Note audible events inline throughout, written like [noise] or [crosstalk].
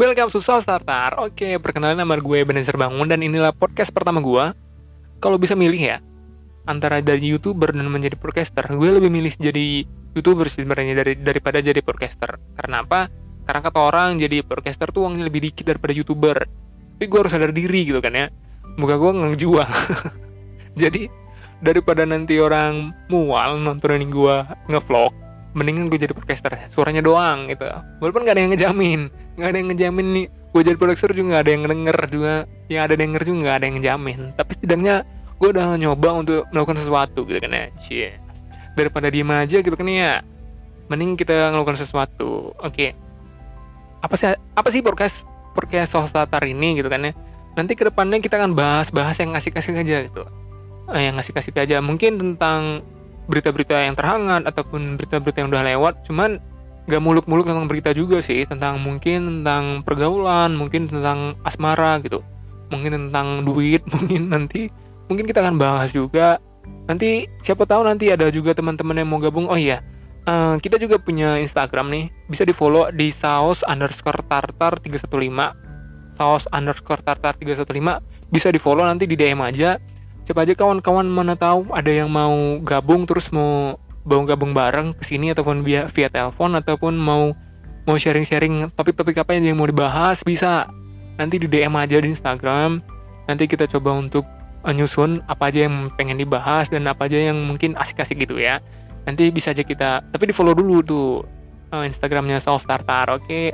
Welcome to Soul Starter. Oke, perkenalan nama gue Benezer Bangun dan inilah podcast pertama gue. Kalau bisa milih ya, antara dari youtuber dan menjadi podcaster, gue lebih milih jadi youtuber sebenarnya dari daripada jadi podcaster. Karena apa? Karena kata orang jadi podcaster tuh uangnya lebih dikit daripada youtuber. Tapi gue harus sadar diri gitu kan ya. Muka gue ngejual. [laughs] jadi daripada nanti orang mual nontonin gue ngevlog, mendingan gue jadi podcaster suaranya doang gitu. Walaupun gak ada yang ngejamin nggak ada yang ngejamin nih gue jadi podcaster juga gak ada yang denger juga. Yang ada denger juga gak ada yang ngejamin. Tapi setidaknya gue udah nyoba untuk melakukan sesuatu gitu kan ya Cie. daripada diem aja gitu kan ya. Mending kita melakukan sesuatu oke. Okay. apa sih apa sih podcast podcast Sohstatar ini gitu kan ya? Nanti ke depannya kita akan bahas-bahas yang ngasih-kasih aja gitu. Eh, yang ngasih-kasih aja. Mungkin tentang berita-berita yang terhangat ataupun berita-berita yang udah lewat cuman gak muluk-muluk tentang berita juga sih tentang mungkin tentang pergaulan mungkin tentang asmara gitu mungkin tentang duit [laughs] mungkin nanti mungkin kita akan bahas juga. Nanti siapa tahu nanti ada juga teman-teman yang mau gabung. Oh iya uh, kita juga punya Instagram nih bisa di follow di saus underscore tartar 315 saus underscore tartar 315 bisa di follow nanti di DM aja siapa aja kawan-kawan mana tahu ada yang mau gabung terus mau mau gabung bareng ke sini ataupun via via telepon ataupun mau mau sharing-sharing topik-topik apa yang mau dibahas bisa nanti di DM aja di Instagram. Nanti kita coba untuk nyusun apa aja yang pengen dibahas dan apa aja yang mungkin asik-asik gitu ya. Nanti bisa aja kita tapi di follow dulu tuh uh, Instagramnya Soul Starter oke? Okay.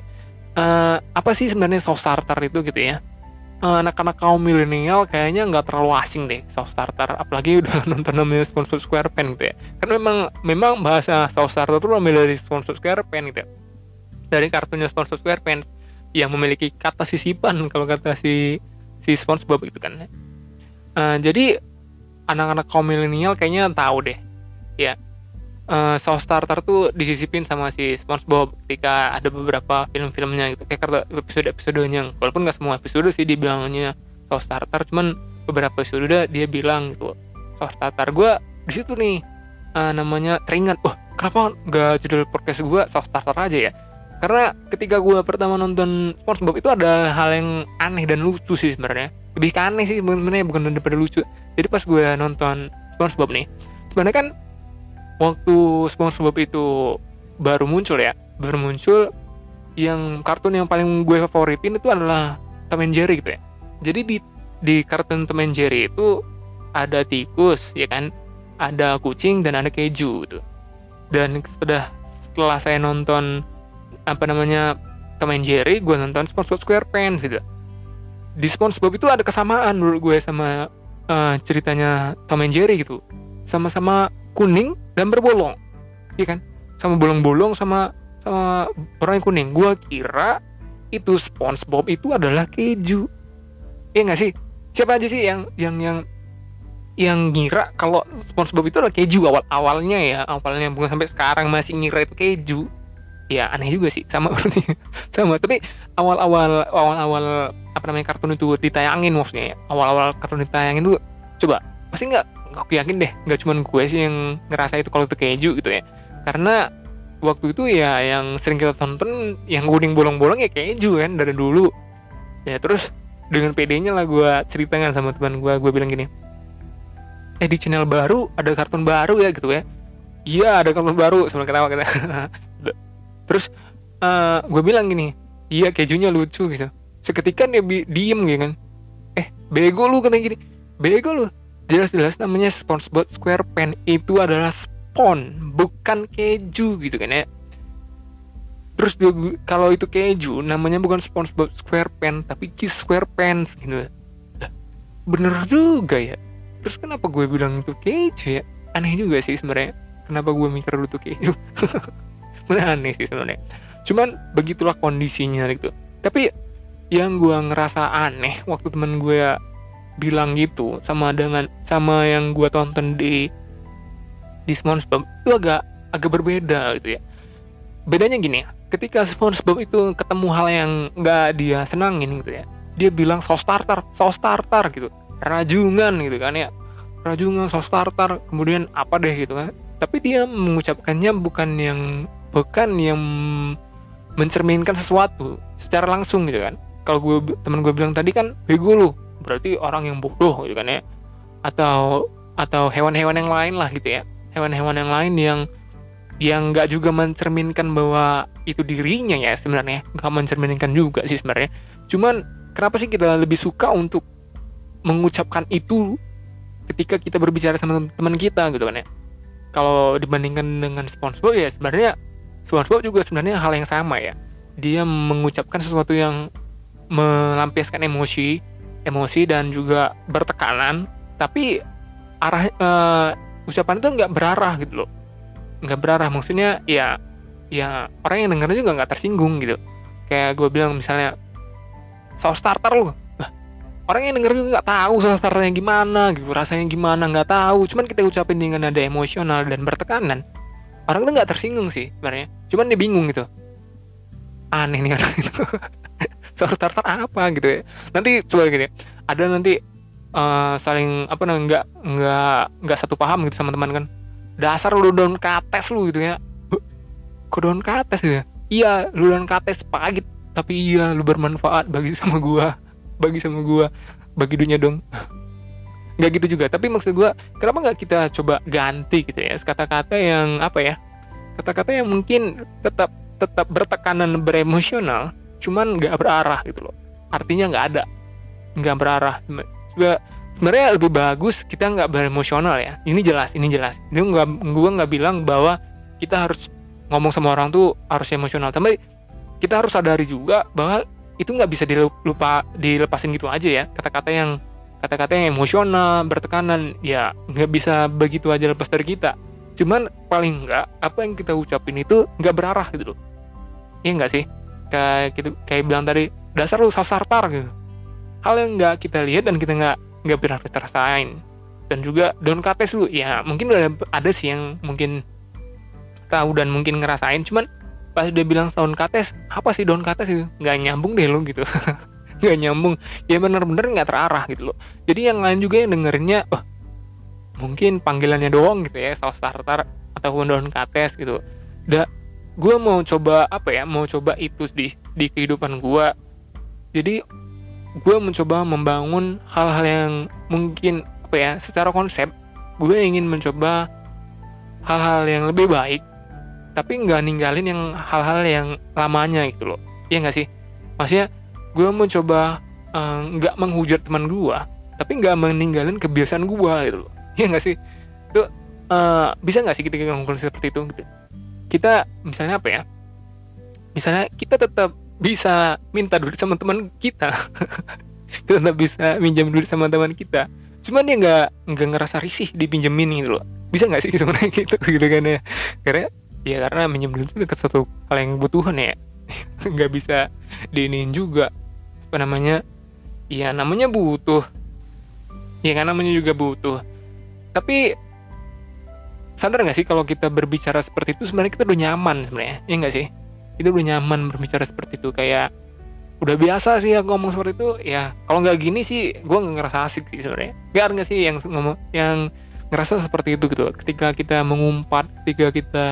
uh, apa sih sebenarnya Soul Starter itu gitu ya? Eh, anak-anak kaum milenial kayaknya nggak terlalu asing deh South Starter. Apalagi [laughs] udah nonton namanya sponsor Square Pen gitu ya. Kan memang memang bahasa South Starter itu ambil dari sponsor Square Pen gitu ya. Dari kartunya sponsor Square Pen yang memiliki kata sisipan kalau kata si si SpongeBob itu kan uh, jadi anak-anak kaum milenial kayaknya tahu deh. Ya uh, South Starter tuh disisipin sama si SpongeBob ketika ada beberapa film-filmnya gitu. Kayak kartu episode-episodenya. Walaupun nggak semua episode sih dibilangnya South Starter cuman beberapa episode dia bilang gitu South Starter. Gue di situ nih uh, namanya teringat. Wah kenapa nggak judul podcast gue South Starter aja ya? Karena ketika gue pertama nonton SpongeBob itu ada hal yang aneh dan lucu sih sebenarnya. Lebih aneh sih sebenarnya bukan daripada lucu. Jadi pas gue nonton SpongeBob nih sebenarnya kan waktu SpongeBob itu baru muncul ya baru muncul yang kartun yang paling gue favoritin itu adalah Tom and Jerry gitu ya. Jadi di di kartun Tom and Jerry itu ada tikus ya kan? Ada kucing dan ada keju gitu. Dan setelah setelah saya nonton apa namanya Tom and Jerry gue nonton SpongeBob SquarePants gitu. Di SpongeBob itu ada kesamaan menurut gue sama uh, ceritanya Tom and Jerry gitu. Sama-sama kuning dan berbolong. Iya kan? Sama bolong-bolong sama sama orang yang kuning. Gua kira itu SpongeBob itu adalah keju. Iya nggak sih? Siapa aja sih yang yang yang yang ngira kalau SpongeBob itu adalah keju? Awal awalnya ya. Awalnya bukan sampai sekarang masih ngira itu keju. Ya aneh juga sih. Sama berarti. [laughs] Sama. Tapi awal awal awal awal apa namanya kartun itu ditayangin maksudnya ya. Awal awal kartun ditayangin itu coba pasti nggak aku yakin deh nggak cuma gue sih yang ngerasa itu kalau itu keju gitu ya. Karena waktu itu ya yang sering kita tonton yang kuning bolong-bolong ya keju kan dari dulu. Ya terus dengan PD-nya lah gue ceritakan sama teman gue gue bilang gini eh di channel baru ada kartun baru ya gitu ya. Iya ada kartun baru sama ketawa kita [laughs] terus uh, eh, gue bilang gini iya kejunya lucu gitu. Seketika dia diem gitu kan. Eh bego lu kata gini. Bego lu jelas-jelas namanya SpongeBob SquarePants itu adalah spon bukan keju gitu kan ya. Terus kalau itu keju namanya bukan SpongeBob SquarePants tapi Cheese SquarePants gitu. Bener juga ya. Terus kenapa gue bilang itu keju ya? Aneh juga sih sebenarnya. Kenapa gue mikir dulu itu keju? [laughs] Bener aneh sih sebenarnya. Cuman begitulah kondisinya gitu. Tapi yang gue ngerasa aneh waktu temen gue bilang gitu sama dengan sama yang gue tonton di di SpongeBob. Itu agak agak berbeda gitu ya. Bedanya gini ketika SpongeBob itu ketemu hal yang nggak dia senangin gitu ya dia bilang sauce tartar sauce tartar gitu. Rajungan gitu kan ya. Rajungan sauce tartar kemudian apa deh gitu kan. Tapi dia mengucapkannya bukan yang bukan yang mencerminkan sesuatu secara langsung gitu kan. Kalau gue teman gue bilang tadi kan bego lu berarti orang yang bodoh gitu kan ya. Atau atau hewan-hewan yang lain lah gitu ya. Hewan-hewan yang lain yang yang nggak juga mencerminkan bahwa itu dirinya ya sebenarnya. Nggak mencerminkan juga sih sebenarnya. Cuman kenapa sih kita lebih suka untuk mengucapkan itu ketika kita berbicara sama teman kita gitu kan ya? Kalau dibandingkan dengan SpongeBob ya sebenarnya SpongeBob juga sebenarnya hal yang sama ya. Dia mengucapkan sesuatu yang melampiaskan emosi emosi dan juga bertekanan tapi arah uh, ucapan itu nggak berarah gitu loh. Nggak berarah maksudnya ya ya orang yang dengarnya juga nggak tersinggung gitu. Kayak gue bilang misalnya saus tartar loh orang yang denger juga nggak tahu salah startnya gimana gitu rasanya gimana nggak tahu. Cuman kita ucapin dengan nada emosional dan bertekanan orang tuh nggak tersinggung sih sebenarnya. Cuman dia bingung gitu. Aneh nih orang itu [laughs] saus tartar apa gitu ya. Nanti coba gini ada nanti uh, saling apa namanya nggak nggak nggak satu paham gitu sama teman kan. Dasar lu daun kates lu gitu ya. Kok daun kates gitu ya? Iya lu daun kates pagi tapi iya lu bermanfaat bagi [laughs] sama gua bagi sama gue bagi dunia dong. [laughs] Nggak gitu juga tapi maksud gue kenapa nggak kita coba ganti gitu ya? Kata-kata yang apa ya? Kata-kata yang mungkin tetap tetap bertekanan beremosional cuman nggak berarah gitu loh. Artinya nggak ada. Nggak berarah. Juga sebenarnya lebih bagus kita nggak beremosional ya. Ini jelas ini jelas. Itu nggak gue nggak bilang bahwa kita harus ngomong sama orang tuh harus emosional. Tapi kita harus sadari juga bahwa itu nggak bisa dilupa dilepasin gitu aja ya. Kata-kata yang kata-kata yang emosional bertekanan ya nggak bisa begitu aja lepas dari kita. Cuman paling nggak apa yang kita ucapin itu nggak berarah gitu loh. Iya nggak sih kayak gitu kayak bilang tadi dasar lu sasartar gitu. Hal yang nggak kita lihat dan kita nggak nggak pernah kita rasain. Dan juga don kates lu ya mungkin ada, ada sih yang mungkin tahu dan mungkin ngerasain. Cuman pas dia bilang daun kates apa sih daun kates itu? Nggak nyambung deh lo gitu. [laughs] Nggak nyambung. Ya bener-bener nggak terarah gitu loh. Jadi yang lain juga yang dengerinnya oh, mungkin panggilannya doang gitu ya saus tartar ataupun daun kates gitu. Udah gue mau coba apa ya mau coba itu di di kehidupan gue jadi gue mencoba membangun hal-hal yang mungkin apa ya secara konsep gue ingin mencoba hal-hal yang lebih baik tapi nggak ninggalin yang hal-hal yang lamanya gitu loh. Iya nggak sih? Maksudnya gue mau coba eh, nggak uh, menghujat teman gue tapi nggak meninggalin kebiasaan gue gitu loh. Iya nggak sih? Itu uh, bisa nggak sih kita ngomong seperti itu? gitu kita misalnya apa ya? Misalnya kita tetap bisa minta duit sama teman kita. [laughs] Kita tetap bisa minjam duit sama teman kita. Cuman dia nggak nggak ngerasa risih dipinjemin gitu loh. Bisa nggak sih sebenarnya [laughs] gitu gitu kan ya? Karena ya karena minjem duit itu satu hal yang kebutuhan ya. [laughs] Nggak bisa diinin juga. Apa namanya? Ya namanya butuh. Ya kan namanya juga butuh. Tapi sadar nggak sih kalau kita berbicara seperti itu sebenarnya kita udah nyaman sebenarnya ya nggak sih? Kita udah nyaman berbicara seperti itu kayak udah biasa sih aku ngomong seperti itu ya kalau nggak gini sih gue nggak ngerasa asik sih sebenarnya. Nggak nggak sih yang ngomong yang ngerasa seperti itu gitu. Ketika kita mengumpat ketika kita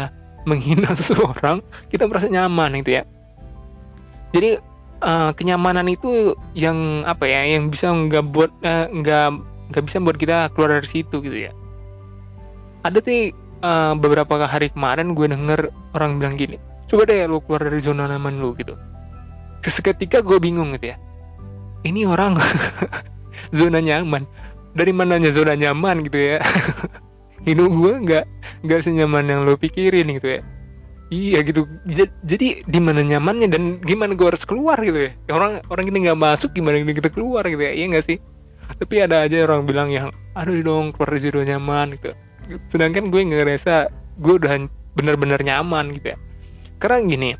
menghina [laughs] seseorang kita merasa nyaman gitu ya. Jadi uh, kenyamanan itu yang apa ya yang bisa nggak buat uh, nggak nggak bisa buat kita keluar dari situ gitu ya ada sih uh, beberapa hari kemarin gue denger orang bilang gini coba deh lu keluar dari zona nyaman lu gitu. Seketika gue bingung gitu ya. Ini orang [laughs] zona nyaman. Dari mananya zona nyaman gitu ya. [laughs] Hidup gue nggak nggak senyaman yang lo pikirin gitu ya. Iya gitu. Jadi di mana nyamannya dan gimana gue harus keluar gitu ya? Orang orang ini nggak masuk gimana kita keluar gitu ya? Iya nggak sih? Tapi ada aja orang bilang yang aduh dong keluar dari zona nyaman gitu sedangkan gue ngerasa gue udah bener-bener nyaman gitu ya. Karena gini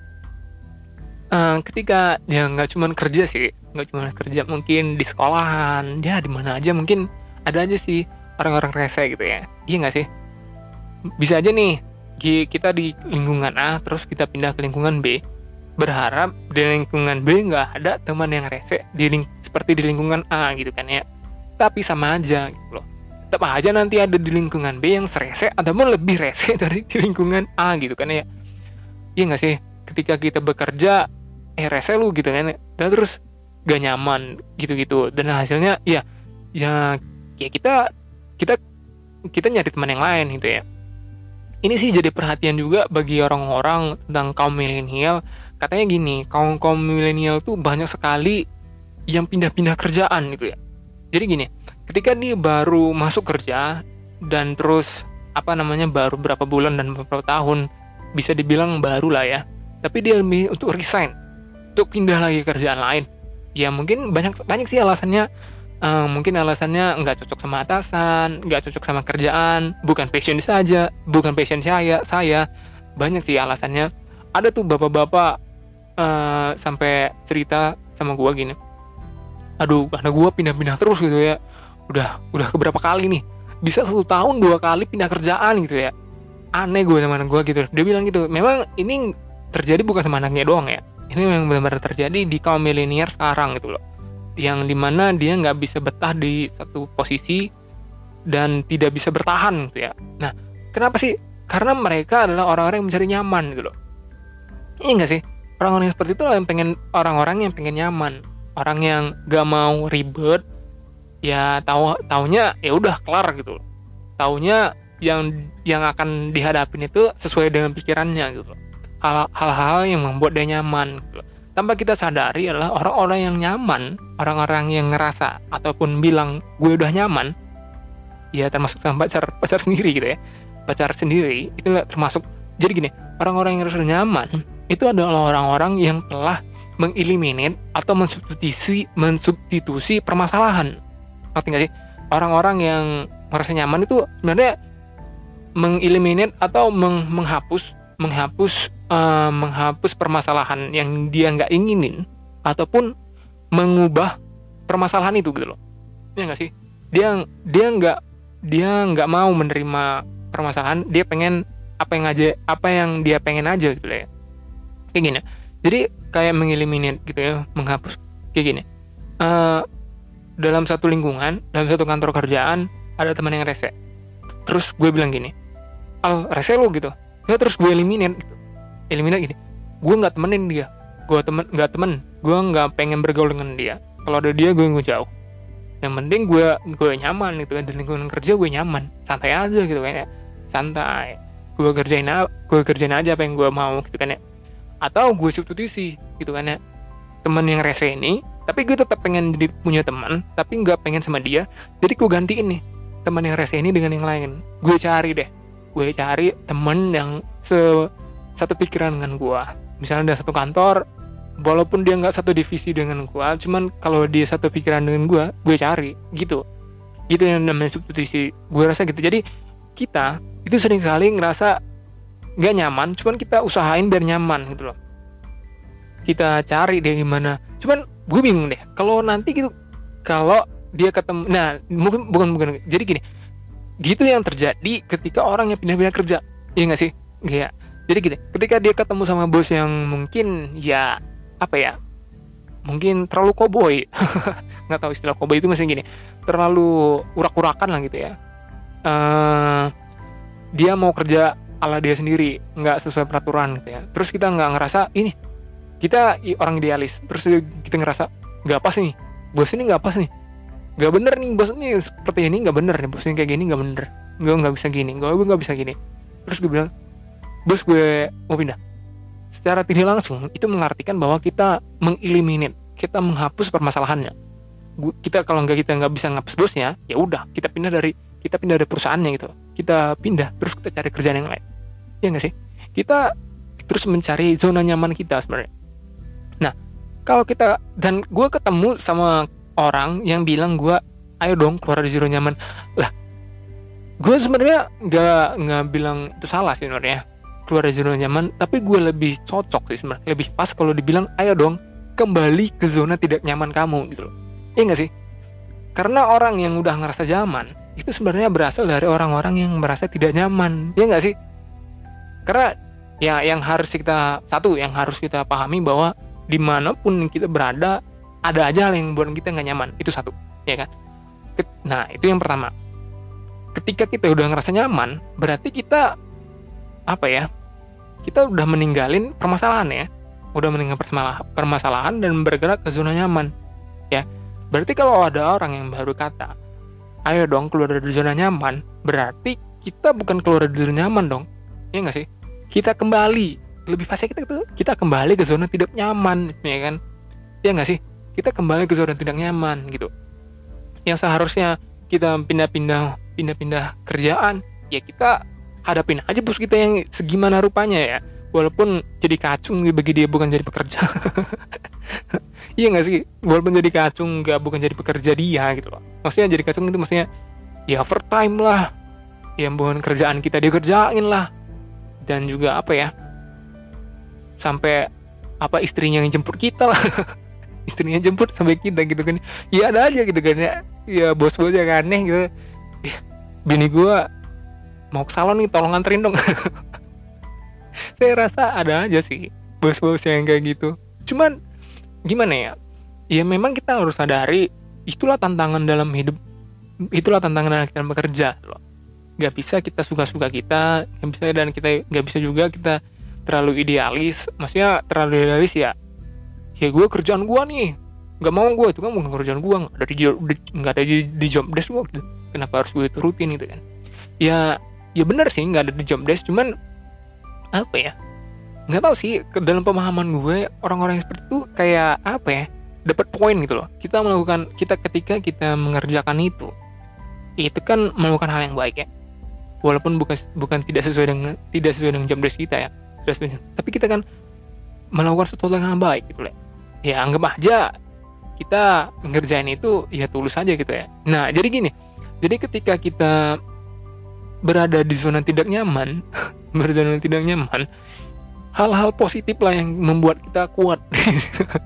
uh, ketika dia nggak cuma kerja sih nggak cuma kerja mungkin di sekolahan dia di mana aja mungkin ada aja sih orang-orang rese gitu ya. Iya nggak sih? Bisa aja nih kita di lingkungan A terus kita pindah ke lingkungan B berharap di lingkungan B nggak ada teman yang rese di ling seperti di lingkungan A gitu kan ya. Tapi sama aja gitu loh tetap aja nanti ada di lingkungan B yang serese ataupun lebih rese [laughs] dari di lingkungan A gitu kan ya. Iya nggak sih? Ketika kita bekerja eh rese lu gitu kan dan terus gak nyaman gitu-gitu. Dan hasilnya ya ya ya kita kita kita nyari teman yang lain gitu ya. Ini sih jadi perhatian juga bagi orang-orang tentang kaum milenial. Katanya gini kaum kaum milenial tuh banyak sekali yang pindah-pindah kerjaan gitu ya. Jadi gini ketika dia baru masuk kerja dan terus apa namanya baru berapa bulan dan beberapa tahun bisa dibilang baru lah ya. Tapi dia lebih untuk resign untuk pindah lagi kerjaan lain. Ya mungkin banyak banyak sih alasannya. Uh, mungkin alasannya nggak cocok sama atasan nggak cocok sama kerjaan bukan passion saja bukan passion saya saya. Banyak sih alasannya. Ada tuh bapak-bapak uh, sampai cerita sama gua gini. Aduh karena gua pindah-pindah terus gitu ya udah udah keberapa kali nih? Bisa satu tahun dua kali pindah kerjaan gitu ya. Aneh gue sama anak gue gitu. Dia bilang gitu memang ini terjadi bukan sama anaknya doang ya. Ini memang benar-benar terjadi di kaum milenial sekarang gitu loh. Yang di mana dia nggak bisa betah di satu posisi dan tidak bisa bertahan gitu ya. Nah kenapa sih? Karena mereka adalah orang-orang yang mencari nyaman gitu loh. Iya nggak sih? Orang-orang yang seperti itu yang pengen orang-orang yang pengen nyaman. Orang yang gak mau ribet ya tahu taunya ya udah kelar gitu. Taunya yang yang akan dihadapin itu sesuai dengan pikirannya gitu. Hal-hal yang membuat dia nyaman gitu. tanpa kita sadari adalah orang-orang yang nyaman orang-orang yang ngerasa ataupun bilang gue udah nyaman ya termasuk sama pacar pacar sendiri gitu ya. Pacar sendiri itu termasuk. Jadi gini orang-orang yang rasa nyaman itu adalah orang-orang yang telah mengeliminate atau mensubstitusi mensubstitusi permasalahan ngerti gak sih? Orang-orang yang merasa nyaman itu sebenarnya mengeliminate atau meng menghapus menghapus uh, menghapus permasalahan yang dia nggak inginin ataupun mengubah permasalahan itu gitu loh. Ya nggak sih? Dia dia nggak dia nggak mau menerima permasalahan dia pengen apa yang aja apa yang dia pengen aja gitu ya. Kayak gini. Jadi kayak mengeliminate gitu ya menghapus. Kayak gini. Uh, dalam satu lingkungan dalam satu kantor kerjaan ada teman yang rese. Terus gue bilang gini al rese lo gitu. Ya terus gue eliminate gitu. eliminate gini gue nggak temenin dia. Gue temen nggak temen. Gue nggak pengen bergaul dengan dia. Kalau ada dia gue jauh. Yang penting gue gue nyaman gitu kan. Di lingkungan kerja gue nyaman. Santai aja gitu kan ya. Santai. Gue kerjain gue kerjain aja apa yang gue mau gitu kan ya. Atau gue substitusi gitu kan ya. Teman yang rese ini tapi gue tetap pengen jadi punya teman tapi nggak pengen sama dia. Jadi gue gantiin nih teman yang rese ini dengan yang lain. Gue cari deh. Gue cari temen yang se satu pikiran dengan gue. Misalnya ada satu kantor walaupun dia nggak satu divisi dengan gue cuman kalau dia satu pikiran dengan gue gue cari gitu. Gitu yang namanya substitusi. Gue rasa gitu. Jadi kita itu sering kali ngerasa nggak nyaman cuman kita usahain biar nyaman gitu loh. Kita cari deh gimana. Cuman gue bingung deh. Kalau nanti gitu kalau dia ketemu nah mungkin bukan bukan. Jadi gini gitu yang terjadi ketika orang yang pindah-pindah kerja. Iya nggak sih? Iya. Jadi gini ketika dia ketemu sama bos yang mungkin ya apa ya mungkin terlalu koboi [laughs] nggak tahu istilah koboi itu masih gini terlalu urak-urakan lah gitu ya. Uh, dia mau kerja ala dia sendiri nggak sesuai peraturan gitu ya. Terus kita nggak ngerasa ini kita orang idealis. Terus kita ngerasa nggak pas nih. Bos ini nggak pas nih. Nggak bener nih bos ini seperti ini nggak bener nih. Bos ini kayak gini nggak bener. Gue nggak bisa gini. Gue nggak bisa gini. Terus gue bilang bos gue mau pindah. Secara tidak langsung itu mengartikan bahwa kita mengeliminate kita menghapus permasalahannya. Kita kalau nggak kita nggak bisa ngapus bosnya ya udah kita pindah dari kita pindah dari perusahaannya gitu. Kita pindah terus kita cari kerjaan yang lain. Ya nggak sih? Kita terus mencari zona nyaman kita sebenarnya Nah, kalau kita dan gue ketemu sama orang yang bilang gue, ayo dong keluar dari zona nyaman. Lah, gue sebenarnya nggak nggak bilang itu salah sih sebenarnya keluar dari zona nyaman, tapi gue lebih cocok sih sebenarnya, lebih pas kalau dibilang, ayo dong kembali ke zona tidak nyaman kamu gitu loh. Iya nggak sih? Karena orang yang udah ngerasa nyaman itu sebenarnya berasal dari orang-orang yang merasa tidak nyaman, iya nggak sih? Karena ya yang harus kita satu yang harus kita pahami bahwa di mana pun kita berada ada aja hal yang buat kita nggak nyaman. Itu satu ya kan? Nah itu yang pertama. Ketika kita udah ngerasa nyaman berarti kita apa ya kita udah meninggalin permasalahan ya. Udah meninggalin permasalahan dan bergerak ke zona nyaman ya. Berarti kalau ada orang yang baru kata ayo dong keluar dari zona nyaman berarti kita bukan keluar dari zona nyaman dong ya nggak sih? Kita kembali lebih pasti kita itu kita kembali ke zona tidak nyaman ya kan? Ya nggak sih? Kita kembali ke zona tidak nyaman gitu. Yang seharusnya kita pindah-pindah pindah-pindah kerjaan ya kita hadapin aja bos kita yang segimana rupanya ya. Walaupun jadi kacung bagi dia bukan jadi pekerja. [laughs] Iya nggak sih? Walaupun jadi kacung nggak bukan jadi pekerja dia gitu loh. Maksudnya jadi kacung itu maksudnya ya overtime lah. Yang bukan kerjaan kita dikerjain lah. Dan juga apa ya sampai apa istrinya yang jemput kita lah. [laughs] Istrinya jemput sampai kita gitu kan. Ya ada aja gitu kan ya. Ya bos-bos yang aneh gitu. Ya, bini gua mau ke salon nih tolong anterin dong. [laughs] Saya rasa ada aja sih bos-bos yang kayak gitu. Cuman gimana ya? Ya memang kita harus sadari itulah tantangan dalam hidup itulah tantangan dalam kita bekerja loh. Nggak bisa kita suka-suka kita nggak bisa dan kita nggak bisa juga kita terlalu idealis maksudnya terlalu idealis ya ya gue kerjaan gue nih. Nggak mau gue itu kan bukan kerjaan gue nggak ada di nggak ada di, di job desk gue gitu. kenapa harus gue turutin gitu kan? Ya ya benar sih nggak ada di job desk cuman apa ya? Nggak tahu sih ke dalam pemahaman gue orang-orang seperti itu kayak apa ya? Dapat poin gitu loh. Kita melakukan kita ketika kita mengerjakan itu itu kan melakukan hal yang baik ya. Walaupun bukan bukan tidak sesuai dengan tidak sesuai dengan job desk kita ya tapi kita kan melakukan sesuatu yang baik gitu loh ya anggap aja kita ngerjain itu ya tulus aja gitu ya. Nah jadi gini jadi ketika kita berada di zona tidak nyaman [laughs] berzona tidak nyaman hal-hal positif lah yang membuat kita kuat. [laughs]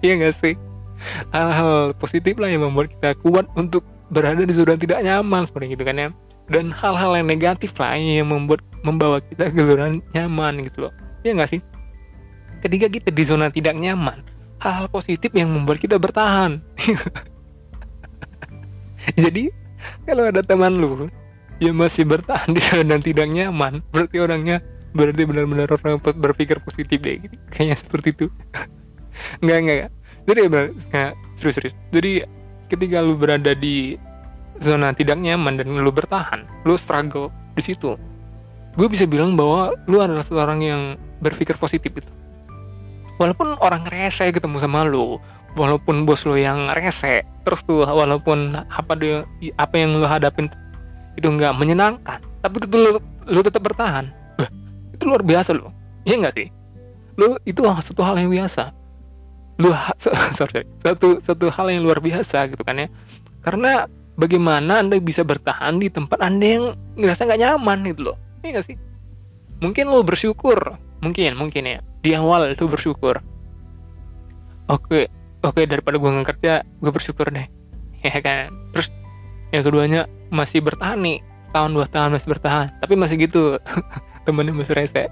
Iya gak sih? Hal-hal positif lah yang membuat kita kuat untuk berada di zona tidak nyaman seperti itu kan ya dan hal-hal yang negatif lah yang membuat membawa kita ke zona nyaman gitu loh. Iya gak sih? Ketika kita di zona tidak nyaman hal-hal positif yang membuat kita bertahan. [laughs] Jadi kalau ada teman lu yang masih bertahan di dan tidak nyaman berarti orangnya berarti benar-benar orang berpikir positif deh. Gitu. kayaknya seperti itu. [laughs] Nggak nggak jadi benar nggak. Serius serius. Jadi ketika lu berada di zona tidak nyaman dan lu bertahan. Lu struggle di situ. Gue bisa bilang bahwa lu adalah seorang yang berpikir positif itu. Walaupun orang rese ketemu sama lu walaupun bos lo yang rese terus tuh walaupun apa dia apa yang lo hadapin itu nggak menyenangkan tapi itu lo lo tetap bertahan. Bah, itu luar biasa lo iya nggak sih? Lo itu satu hal yang biasa. [laughs] Sorry. Satu satu hal yang luar biasa gitu kan ya. Karena bagaimana anda bisa bertahan di tempat anda yang ngerasa nggak nyaman gitu loh. Iya nggak sih? Mungkin lo bersyukur. Mungkin mungkin ya. Di awal itu bersyukur. Oke oke daripada gue nggak kerja gue bersyukur deh. [laughs] Ya kan? Terus yang keduanya masih bertahan nih. Setahun dua tahun masih bertahan. Tapi masih gitu. [laughs] Temennya masih rese.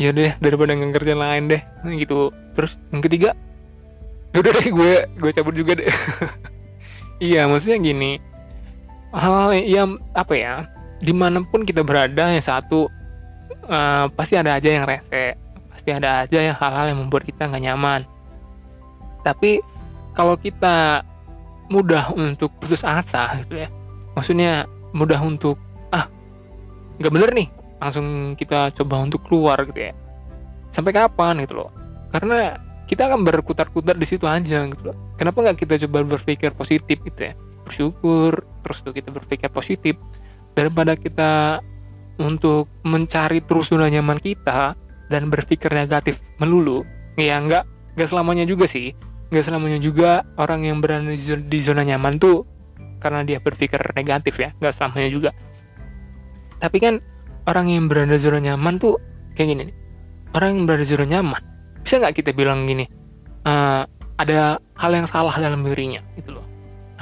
Ya deh daripada nggak kerja lain deh. Gitu. Terus yang ketiga? Ya udah deh gue gue cabut juga deh. [laughs] Iya maksudnya gini hal-hal yang apa ya di mana pun kita berada yang satu uh, pasti ada aja yang rese pasti ada aja yang hal-hal yang membuat kita nggak nyaman. Tapi kalau kita mudah untuk putus asa gitu ya maksudnya mudah untuk ah nggak bener nih langsung kita coba untuk keluar gitu ya. Sampai kapan gitu loh? Karena kita akan berkutar-kutar di situ aja gitu loh. Kenapa nggak kita coba berpikir positif gitu ya? Bersyukur terus tuh kita berpikir positif daripada kita untuk mencari terus zona nyaman kita dan berpikir negatif melulu ya nggak nggak selamanya juga sih. Nggak selamanya juga orang yang berada di zona nyaman tuh karena dia berpikir negatif ya nggak selamanya juga. Tapi kan orang yang berada di zona nyaman tuh kayak gini nih orang yang berada di zona nyaman bisa nggak kita bilang gini uh, ada hal yang salah dalam dirinya gitu loh.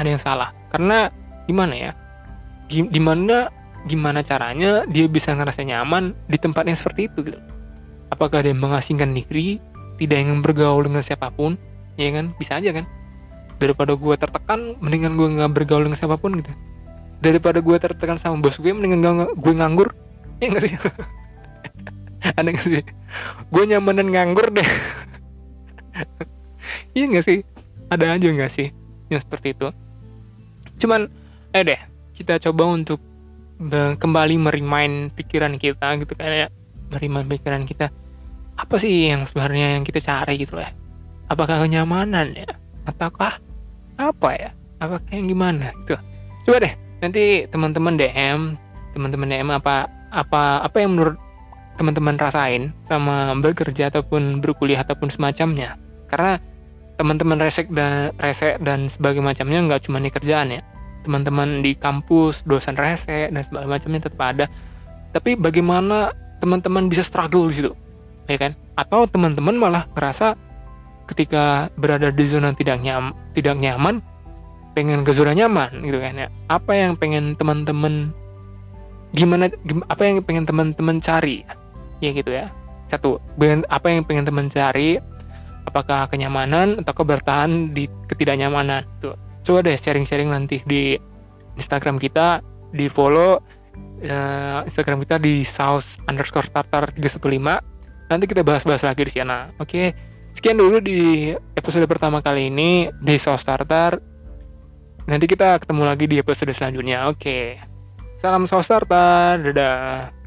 Ada yang salah karena gimana ya? Gimana gimana caranya dia bisa ngerasa nyaman di tempat yang seperti itu gitu. Apakah dia mengasingkan diri tidak ingin bergaul dengan siapa pun ya kan? Bisa aja kan? Daripada gue tertekan mendingan gue nggak bergaul dengan siapa pun gitu. Daripada gue tertekan sama bos gue mendingan gue nganggur. Ya nggak sih? [laughs] Ada gak sih? Gue nyamanan nganggur deh. [laughs] Iya gak sih? Ada aja gak sih yang seperti itu? Cuman eh deh kita coba untuk kembali merimain pikiran kita gitu kayak merimain pikiran kita. Apa sih yang sebenarnya yang kita cari gitu lah apakah kenyamanan ya? Ataukah apa ya? Apakah yang gimana gitu? Coba deh nanti teman-teman DM teman-teman DM apa apa apa yang menurut teman-teman rasain sama bekerja ataupun berkuliah ataupun semacamnya. Karena teman-teman resek dan resek dan sebagai macamnya nggak cuma di kerjaan ya teman-teman di kampus dosen rese dan segala macamnya tetap ada. Tapi bagaimana teman-teman bisa struggle di situ? Ya kan? Atau teman-teman malah ngerasa ketika berada di zona tidak nyam tidak nyaman pengen ke zona nyaman gitu kan ya? Apa yang pengen teman-teman gimana apa yang pengen teman-teman cari? Ya gitu ya. Satu apa yang pengen teman cari? Apakah kenyamanan atau kebertahan di ketidaknyamanan? Tuh coba deh sharing-sharing nanti di Instagram kita di follow uh, Instagram kita di saus underscore starter 315 nanti kita bahas-bahas lagi di sana. Oke sekian dulu di episode pertama kali ini di saus starter nanti kita ketemu lagi di episode selanjutnya. Oke salam saus starter dadah